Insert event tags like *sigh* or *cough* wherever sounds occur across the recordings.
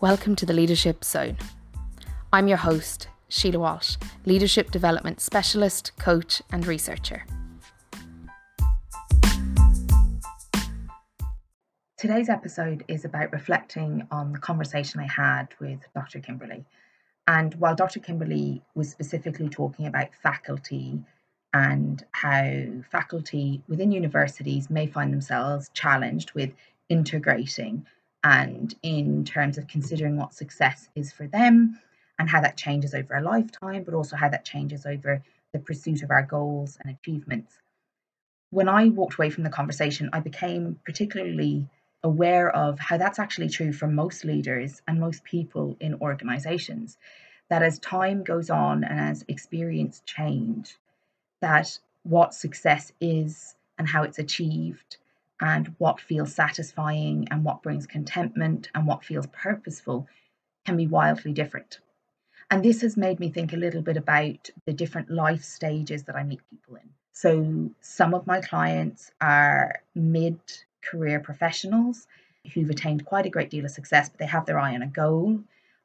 Welcome to the Leadership Zone. I'm your host, Síle Walsh, Leadership Development Specialist, Coach, and Researcher. Today's episode is about reflecting on the conversation I had with Dr. Kimberly. And while Dr. Kimberly was specifically talking about faculty and how faculty within universities may find themselves challenged with integrating and in terms of considering what success is for them and how that changes over a lifetime, but also how that changes over the pursuit of our goals and achievements. When I walked away from the conversation, I became particularly aware of how that's actually true for most leaders and most people in organizations. That as time goes on and as experience change, that what success is and how it's achieved and what feels satisfying and what brings contentment and what feels purposeful can be wildly different. And this has made me think a little bit about the different life stages that I meet people in. So, some of my clients are mid career professionals who've attained quite a great deal of success, but they have their eye on a goal.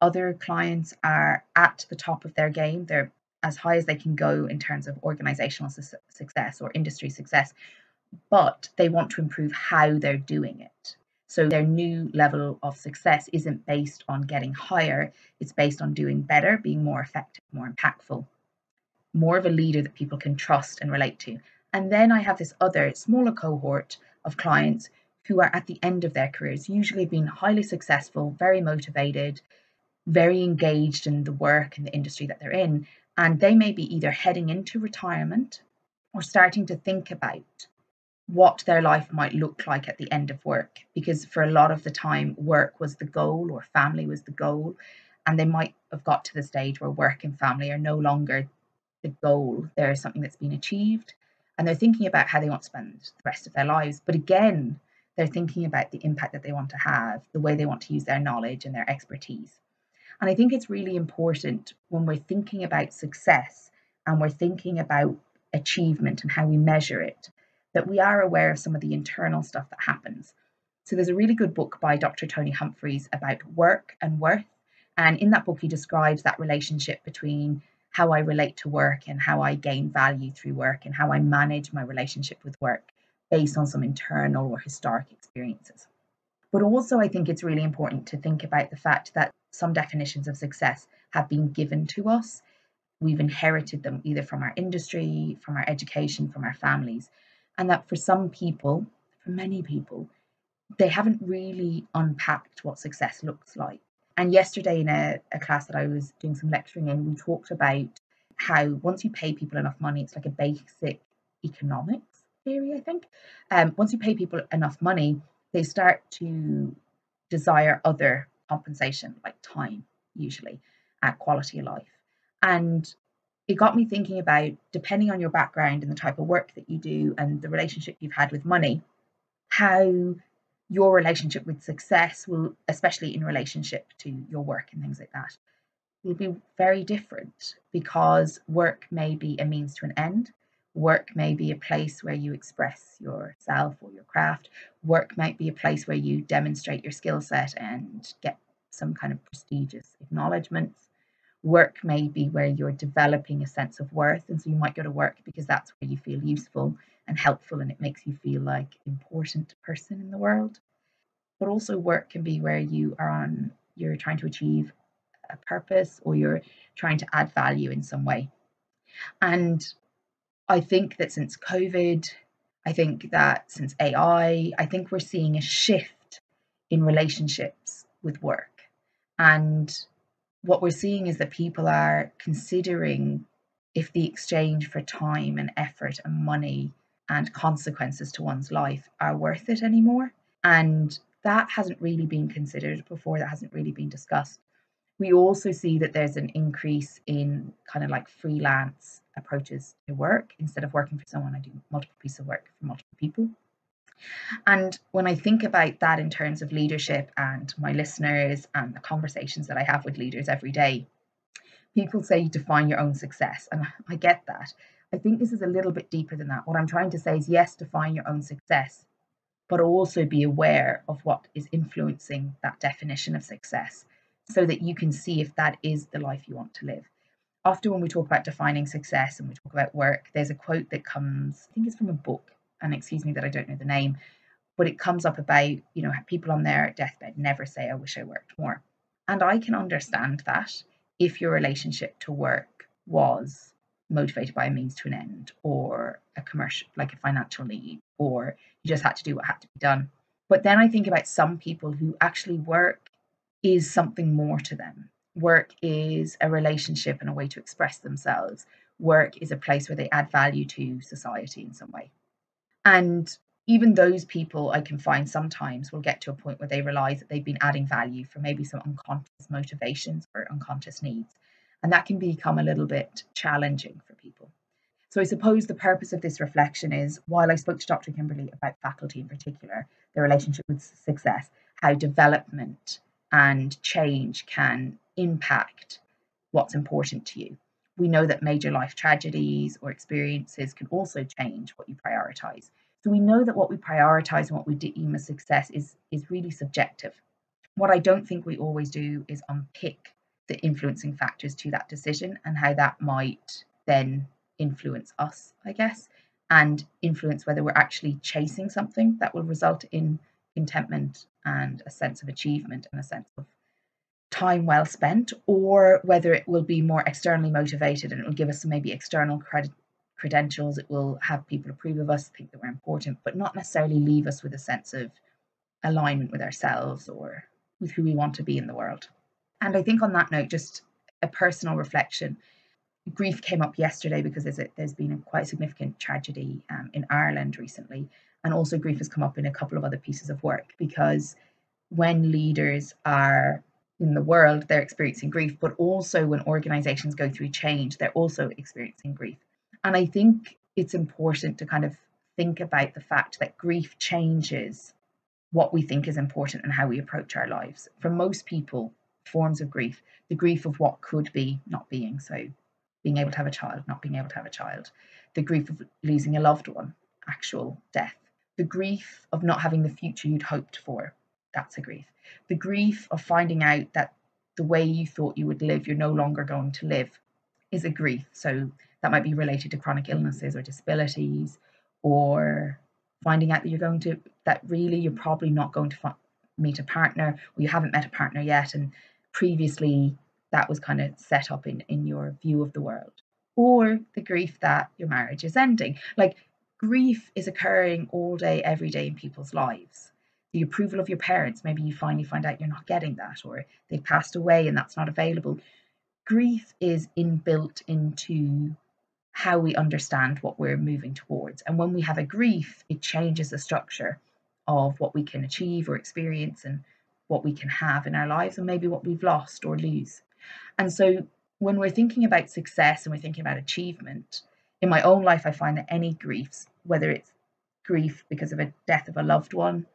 Other clients are at the top of their game. They're as high as they can go in terms of organizational su- success or industry success, but they want to improve how they're doing it. So their new level of success isn't based on getting higher, it's based on doing better, being more effective, more impactful, more of a leader that people can trust and relate to. And then I have this other smaller cohort of clients who are at the end of their careers, usually being highly successful, very motivated, very engaged in the work and the industry that they're in. And they may be either heading into retirement or starting to think about what their life might look like at the end of work. Because for a lot of the time, work was the goal or family was the goal. And they might have got to the stage where work and family are no longer the goal. There is something that's been achieved and they're thinking about how they want to spend the rest of their lives. But again, they're thinking about the impact that they want to have, the way they want to use their knowledge and their expertise. And I think it's really important when we're thinking about success and we're thinking about achievement and how we measure it, that we are aware of some of the internal stuff that happens. So there's a really good book by Dr. Tony Humphreys about work and worth. And in that book, he describes that relationship between how I relate to work and how I gain value through work and how I manage my relationship with work based on some internal or historic experiences. But also, I think it's really important to think about the fact that some definitions of success have been given to us. We've inherited them either from our industry, from our education, from our families. And that for some people, for many people, they haven't really unpacked what success looks like. And yesterday, in a, a class that I was doing some lecturing in, we talked about how once you pay people enough money, it's like a basic economics theory, I think. Um, once you pay people enough money, they start to desire other compensation, like time, usually, at quality of life. And it got me thinking about depending on your background and the type of work that you do and the relationship you've had with money, how your relationship with success will, especially in relationship to your work and things like that, will be very different because work may be a means to an end. Work may be a place where you express yourself or your craft. Work might be a place where you demonstrate your skill set and get some kind of prestigious acknowledgements. Work may be where you're developing a sense of worth, and so you might go to work because that's where you feel useful and helpful and it makes you feel like important person in the world. But also work can be where you are on you're trying to achieve a purpose or you're trying to add value in some way. And i think that since covid i think that since ai i think we're seeing a shift in relationships with work. And what we're seeing is that people are considering if the exchange for time and effort and money and consequences to one's life are worth it anymore. And that hasn't really been considered before, that hasn't really been discussed. We also see that there's an increase in kind of like freelance approaches to work. Instead of working for someone, I do multiple pieces of work for multiple people. And when I think about that in terms of leadership and my listeners and the conversations that I have with leaders every day, people say define your own success. And I get that. I think this is a little bit deeper than that. What I'm trying to say is yes, define your own success, but also be aware of what is influencing that definition of success. so that you can see if that is the life you want to live. Often, when we talk about defining success and we talk about work, there's a quote that comes, I think it's from a book, and excuse me that I don't know the name, but it comes up about, you know, people on their deathbed never say, I wish I worked more. And I can understand that if your relationship to work was motivated by a means to an end or a commercial, like a financial need, or you just had to do what had to be done. But then I think about some people who actually work is something more to them. Work is a relationship and a way to express themselves. Work is a place where they add value to society in some way. And even those people I can find sometimes will get to a point where they realize that they've been adding value for maybe some unconscious motivations or unconscious needs. And that can become a little bit challenging for people. So I suppose the purpose of this reflection is while I spoke to Dr. Kimberly about faculty in particular, the relationship with success, how development and change can impact what's important to you. We know that major life tragedies or experiences can also change what you prioritize. So we know that what we prioritize and what we deem as success is, is really subjective. What I don't think we always do is unpick the influencing factors to that decision and how that might then influence us, I guess, and influence whether we're actually chasing something that will result in contentment and a sense of achievement and a sense of time well spent, or whether it will be more externally motivated and it will give us maybe external credit credentials. It will have people approve of us, think that we're important, but not necessarily leave us with a sense of alignment with ourselves or with who we want to be in the world. And I think on that note, just a personal reflection grief came up yesterday because there's, a, there's been a quite significant tragedy um, in Ireland recently. And also, grief has come up in a couple of other pieces of work because when leaders are in the world, they're experiencing grief, but also when organizations go through change, they're also experiencing grief. And I think it's important to kind of think about the fact that grief changes what we think is important and how we approach our lives. For most people, forms of grief, the grief of what could be not being. So being able to have a child, not being able to have a child, the grief of losing a loved one, actual death, the grief of not having the future you'd hoped for, that's a grief. The grief of finding out that the way you thought you would live, you're no longer going to live, is a grief. So that might be related to chronic illnesses or disabilities, or finding out that you're going to, that really you're probably not going to meet a partner, or you haven't met a partner yet, and previously that was kind of set up in in your view of the world or the grief that your marriage is ending like grief is occurring all day every day in people's lives the approval of your parents maybe you finally find out you're not getting that or they've passed away and that's not available. Grief is inbuilt into how we understand what we're moving towards. And when we have a grief it changes the structure of what we can achieve or experience and what we can have in our lives and maybe what we've lost or lose. And so when we're thinking about success and we're thinking about achievement, in my own life, I find that any griefs, whether it's grief because of a death of a loved one,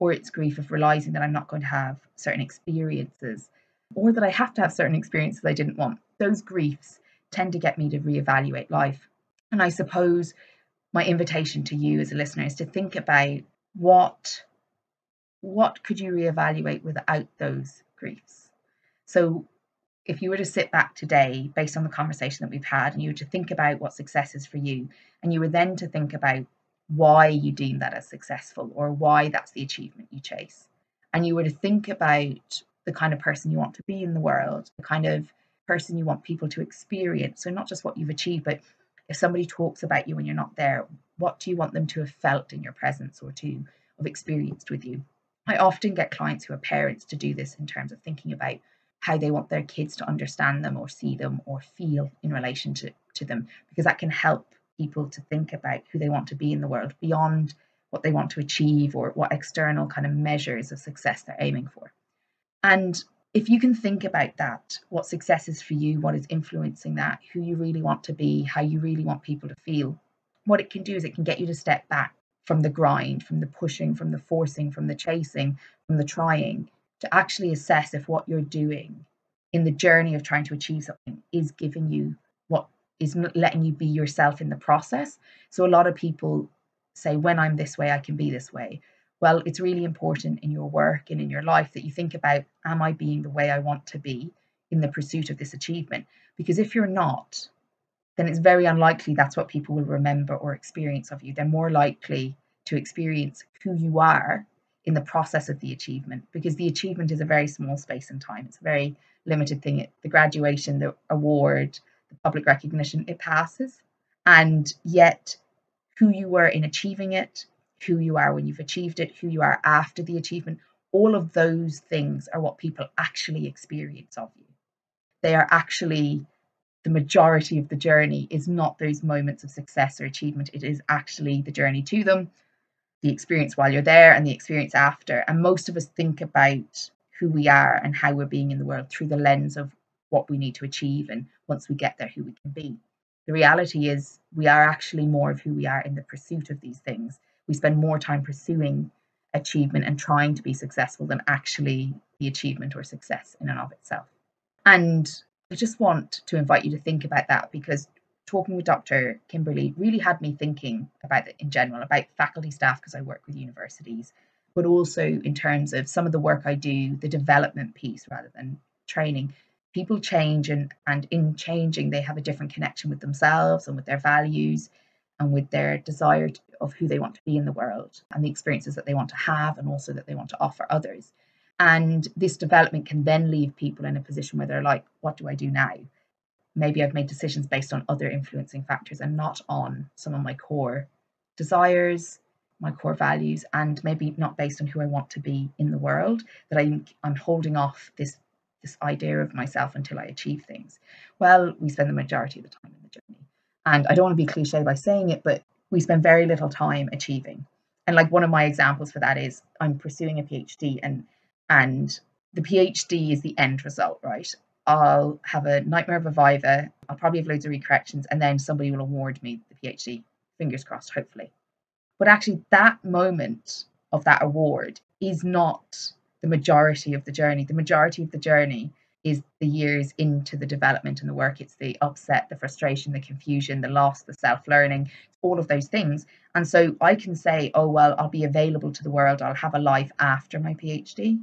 or it's grief of realizing that I'm not going to have certain experiences, or that I have to have certain experiences I didn't want, those griefs tend to get me to reevaluate life. And I suppose my invitation to you as a listener is to think about what what could you reevaluate without those griefs. So if you were to sit back today based on the conversation that we've had and you were to think about what success is for you and you were then to think about why you deem that as successful or why that's the achievement you chase. And you were to think about the kind of person you want to be in the world the kind of person you want people to experience. So not just what you've achieved but if somebody talks about you when you're not there what do you want them to have felt in your presence or to have experienced with you? I often get clients who are parents to do this in terms of thinking about how they want their kids to understand them or see them or feel in relation to, to them, because that can help people to think about who they want to be in the world beyond what they want to achieve or what external kind of measures of success they're aiming for. And if you can think about that, what success is for you, what is influencing that, who you really want to be, how you really want people to feel, what it can do is it can get you to step back from the grind, from the pushing, from the forcing, from the chasing, from the trying, to actually assess if what you're doing in the journey of trying to achieve something is giving you is letting you be yourself in the process. So a lot of people say, when I'm this way, I can be this way. Well, it's really important in your work and in your life that you think about Am I being the way I want to be in the pursuit of this achievement? Because if you're not, then it's very unlikely that's what people will remember or experience of you. They're more likely to experience who you are in the process of the achievement because the achievement is a very small space and time. It's a very limited thing. The graduation, the award, the public recognition, it passes. And yet, who you were in achieving it, who you are when you've achieved it, who you are after the achievement, all of those things are what people actually experience of you. They are actually the majority of the journey is not those moments of success or achievement. It is actually the journey to them, the experience while you're there, and the experience after. And most of us think about who we are and how we're being in the world through the lens of what we need to achieve and once we get there, who we can be. The reality is, we are actually more of who we are in the pursuit of these things. We spend more time pursuing achievement and trying to be successful than actually the achievement or success in and of itself. And I just want to invite you to think about that because talking with Dr. Kimberly really had me thinking about it in general, about faculty staff, because I work with universities, but also in terms of some of the work I do, the development piece rather than training. People change, and, and in changing, they have a different connection with themselves and with their values and with their desire of who they want to be in the world and the experiences that they want to have and also that they want to offer others. And this development can then leave people in a position where they're like, what do I do now? Maybe I've made decisions based on other influencing factors and not on some of my core desires, my core values, and maybe not based on who I want to be in the world, that I'm, I'm holding off this, this idea of myself until I achieve things. Well, we spend the majority of the time in the journey. And I don't want to be cliche by saying it, but we spend very little time achieving. And like one of my examples for that is I'm pursuing a PhD and and the PhD is the end result, right? I'll have a nightmare of a viva, I'll probably have loads of recorrections, and then somebody will award me the PhD. Fingers crossed, hopefully. But actually, that moment of that award is not the majority of the journey. The majority of the journey is the years into the development and the work. It's the upset, the frustration, the confusion, the loss, the self learning, all of those things. And so I can say, oh, well, I'll be available to the world, I'll have a life after my PhD.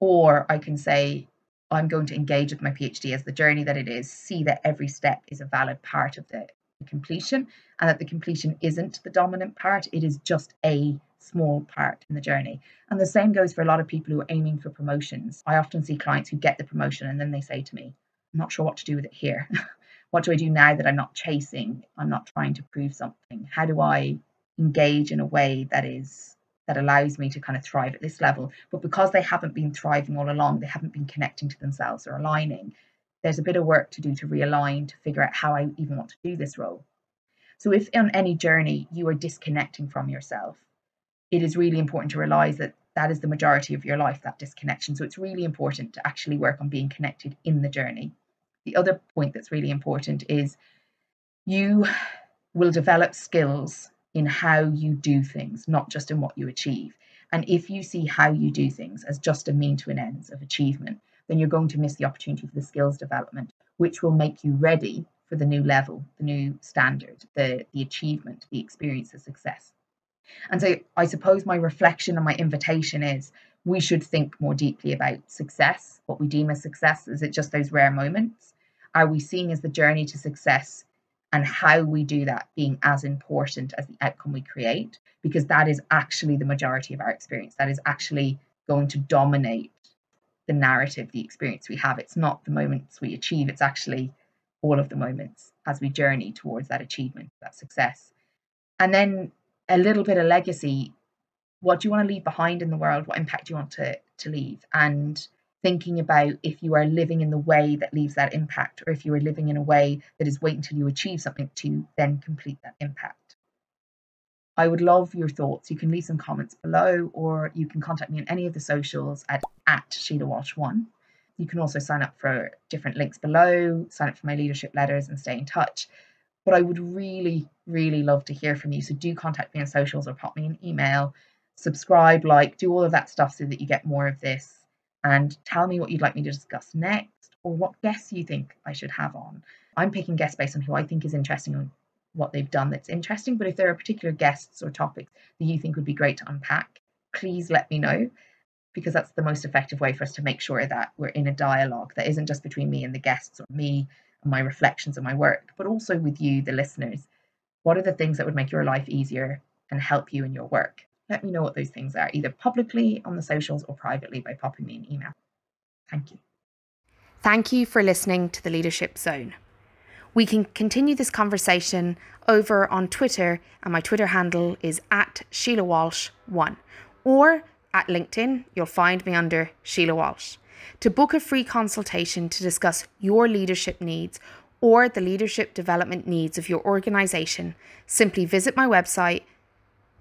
Or I can say, I'm going to engage with my PhD as the journey that it is, see that every step is a valid part of the completion, and that the completion isn't the dominant part, it is just a small part in the journey. And the same goes for a lot of people who are aiming for promotions. I often see clients who get the promotion and then they say to me, I'm not sure what to do with it here. *laughs* what do I do now that I'm not chasing? I'm not trying to prove something. How do I engage in a way that is that allows me to kind of thrive at this level. But because they haven't been thriving all along, they haven't been connecting to themselves or aligning, there's a bit of work to do to realign, to figure out how I even want to do this role. So if on any journey you are disconnecting from yourself, it is really important to realize that that is the majority of your life, that disconnection. So it's really important to actually work on being connected in the journey. The other point that's really important is you will develop skills in how you do things, not just in what you achieve. And if you see how you do things as just a mean to an ends of achievement, then you're going to miss the opportunity for the skills development, which will make you ready for the new level, the new standard, the, the achievement, the experience, the success. And so I suppose my reflection and my invitation is we should think more deeply about success, what we deem as success. Is it just those rare moments? Are we seeing as the journey to success and how we do that being as important as the outcome we create, because that is actually the majority of our experience. That is actually going to dominate the narrative, the experience we have. It's not the moments we achieve, it's actually all of the moments as we journey towards that achievement, that success. And then a little bit of legacy. What do you want to leave behind in the world? What impact do you want to, to leave? And thinking about if you are living in the way that leaves that impact or if you are living in a way that is wait until you achieve something to then complete that impact. I would love your thoughts. You can leave some comments below or you can contact me on any of the socials at, at Sile Walsh1. You can also sign up for different links below, sign up for my leadership letters and stay in touch. But I would really, really love to hear from you. So do contact me on socials or pop me an email, subscribe, like, do all of that stuff so that you get more of this and tell me what you'd like me to discuss next or what guests you think I should have on. I'm picking guests based on who I think is interesting and what they've done that's interesting. But if there are particular guests or topics that you think would be great to unpack, please let me know because that's the most effective way for us to make sure that we're in a dialogue that isn't just between me and the guests or me my reflections of my work, but also with you, the listeners. What are the things that would make your life easier and help you in your work? Let me know what those things are, either publicly on the socials or privately by popping me an email. Thank you. Thank you for listening to the Leadership Zone. We can continue this conversation over on Twitter, and my Twitter handle is at Sile Walsh1 or at LinkedIn, you'll find me under Síle Walsh. To book a free consultation to discuss your leadership needs or the leadership development needs of your organisation, simply visit my website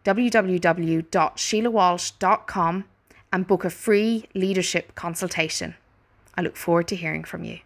www.silewalsh.com and book a free leadership consultation. I look forward to hearing from you.